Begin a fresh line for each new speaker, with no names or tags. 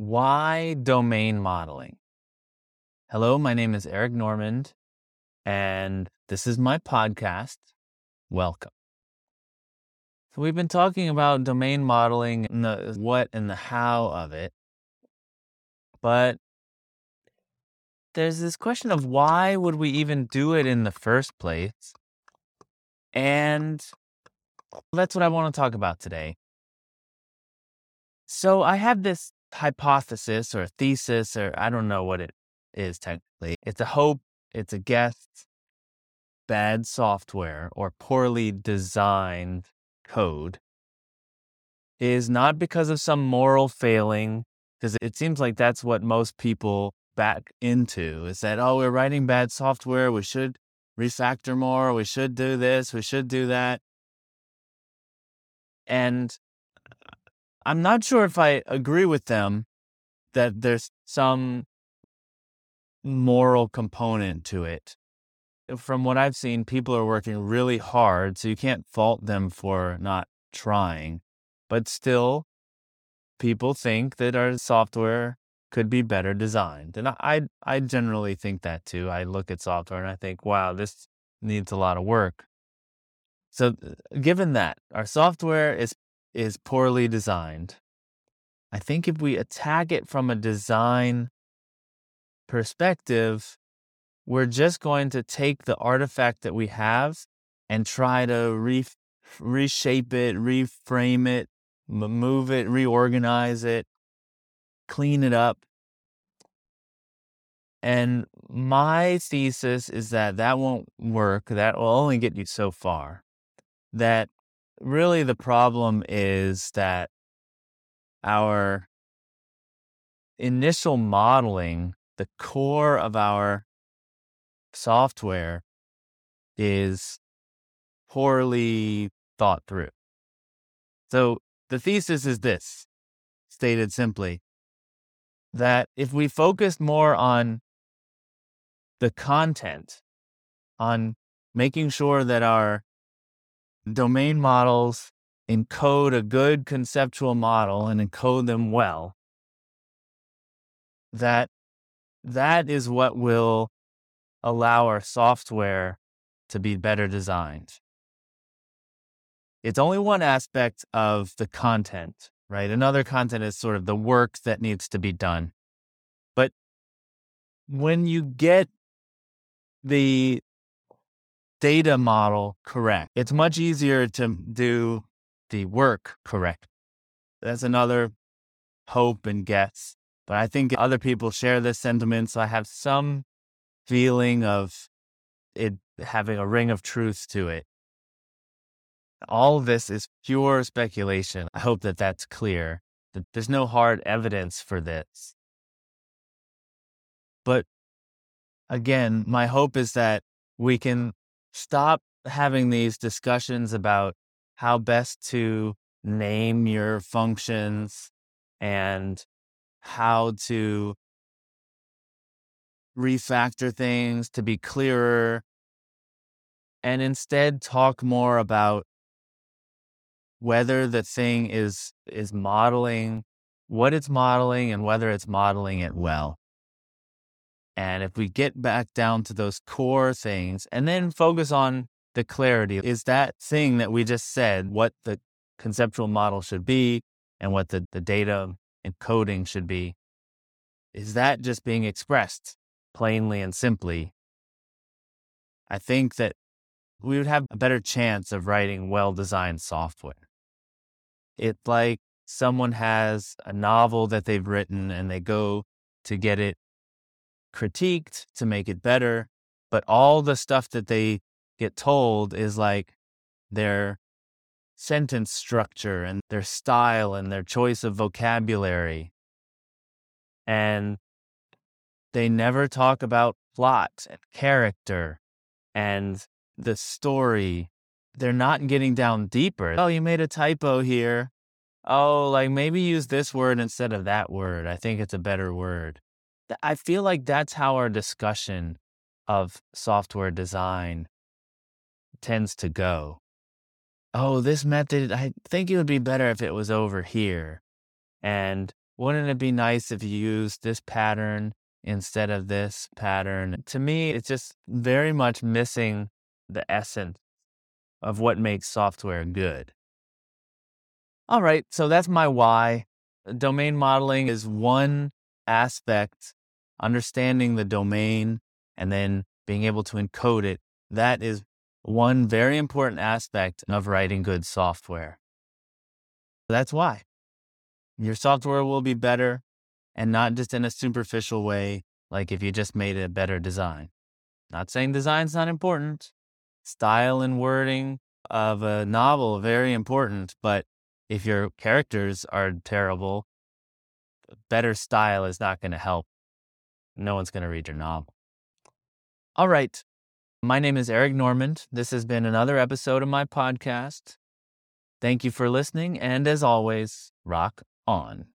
Why domain modeling? Hello, my name is Eric Normand, and this is my podcast. Welcome. So, we've been talking about domain modeling and the what and the how of it, but there's this question of why would we even do it in the first place? And that's what I want to talk about today. So, I have this hypothesis or thesis, or I don't know what it is technically. It's a hope, it's a guess. Bad software or poorly designed code is not because of some moral failing, because it seems like that's what most people back into is that, oh, we're writing bad software. We should refactor more. We should do this. We should do that. And I'm not sure if I agree with them that there's some moral component to it. Uh, from what I've seen, people are working really hard, so you can't fault them for not trying. But still, people think that our software could be better designed. And I I generally think that too. I look at software and I think, wow, this needs a lot of work. So uh, given that our software is is poorly designed. I think if we attack it from a design perspective, we're just going to take the artifact that we have and try to re- reshape it, reframe it, move it, reorganize it, clean it up. And my thesis is that that won't work. That will only get you so far. That really the problem is that our initial modeling, the core of our software is poorly thought through. So the thesis is this, stated simply, that if we focused more on the content, on making sure that our domain models encode a good conceptual model and encode them well, that that is what will allow our software to be better designed. It's only one aspect of the content, right? Another content is sort of the work that needs to be done. But when you get the data model correct. It's much easier to do the work correct. That's another hope and guess. But I think other people share this sentiment. So I have some feeling of it having a ring of truth to it. All this is pure speculation. I hope that that's clear. That there's no hard evidence for this. But again, my hope is that we can stop having these discussions about how best to name your functions and how to refactor things to be clearer and instead talk more about whether the thing is is modeling what it's modeling and whether it's modeling it well and if we get back down to those core things and then focus on the clarity, is that thing that we just said, what the conceptual model should be and what the, the data encoding should be, is that just being expressed plainly and simply? I think that we would have a better chance of writing well designed software. It's like someone has a novel that they've written and they go to get it critiqued to make it better. But all the stuff that they get told is like their sentence structure and their style and their choice of vocabulary. And they never talk about plot and character and the story. They're not getting down deeper. Oh, you made a typo here. Oh, like maybe use this word instead of that word. I think it's a better word. I feel like that's how our discussion of software design tends to go. Oh, this method, I think it would be better if it was over here. And wouldn't it be nice if you used this pattern instead of this pattern? To me, it's just very much missing the essence of what makes software good. All right, so that's my why. Domain modeling is one aspect, understanding the domain and then being able to encode it. That is one very important aspect of writing good software. That's why your software will be better and not just in a superficial way, like if you just made a better design. Not saying design's not important. Style and wording of a novel very important, but if your characters are terrible, better style is not going to help. No one's going to read your novel. All right. My name is Eric Normand. This has been another episode of my podcast. Thank you for listening. And as always, rock on.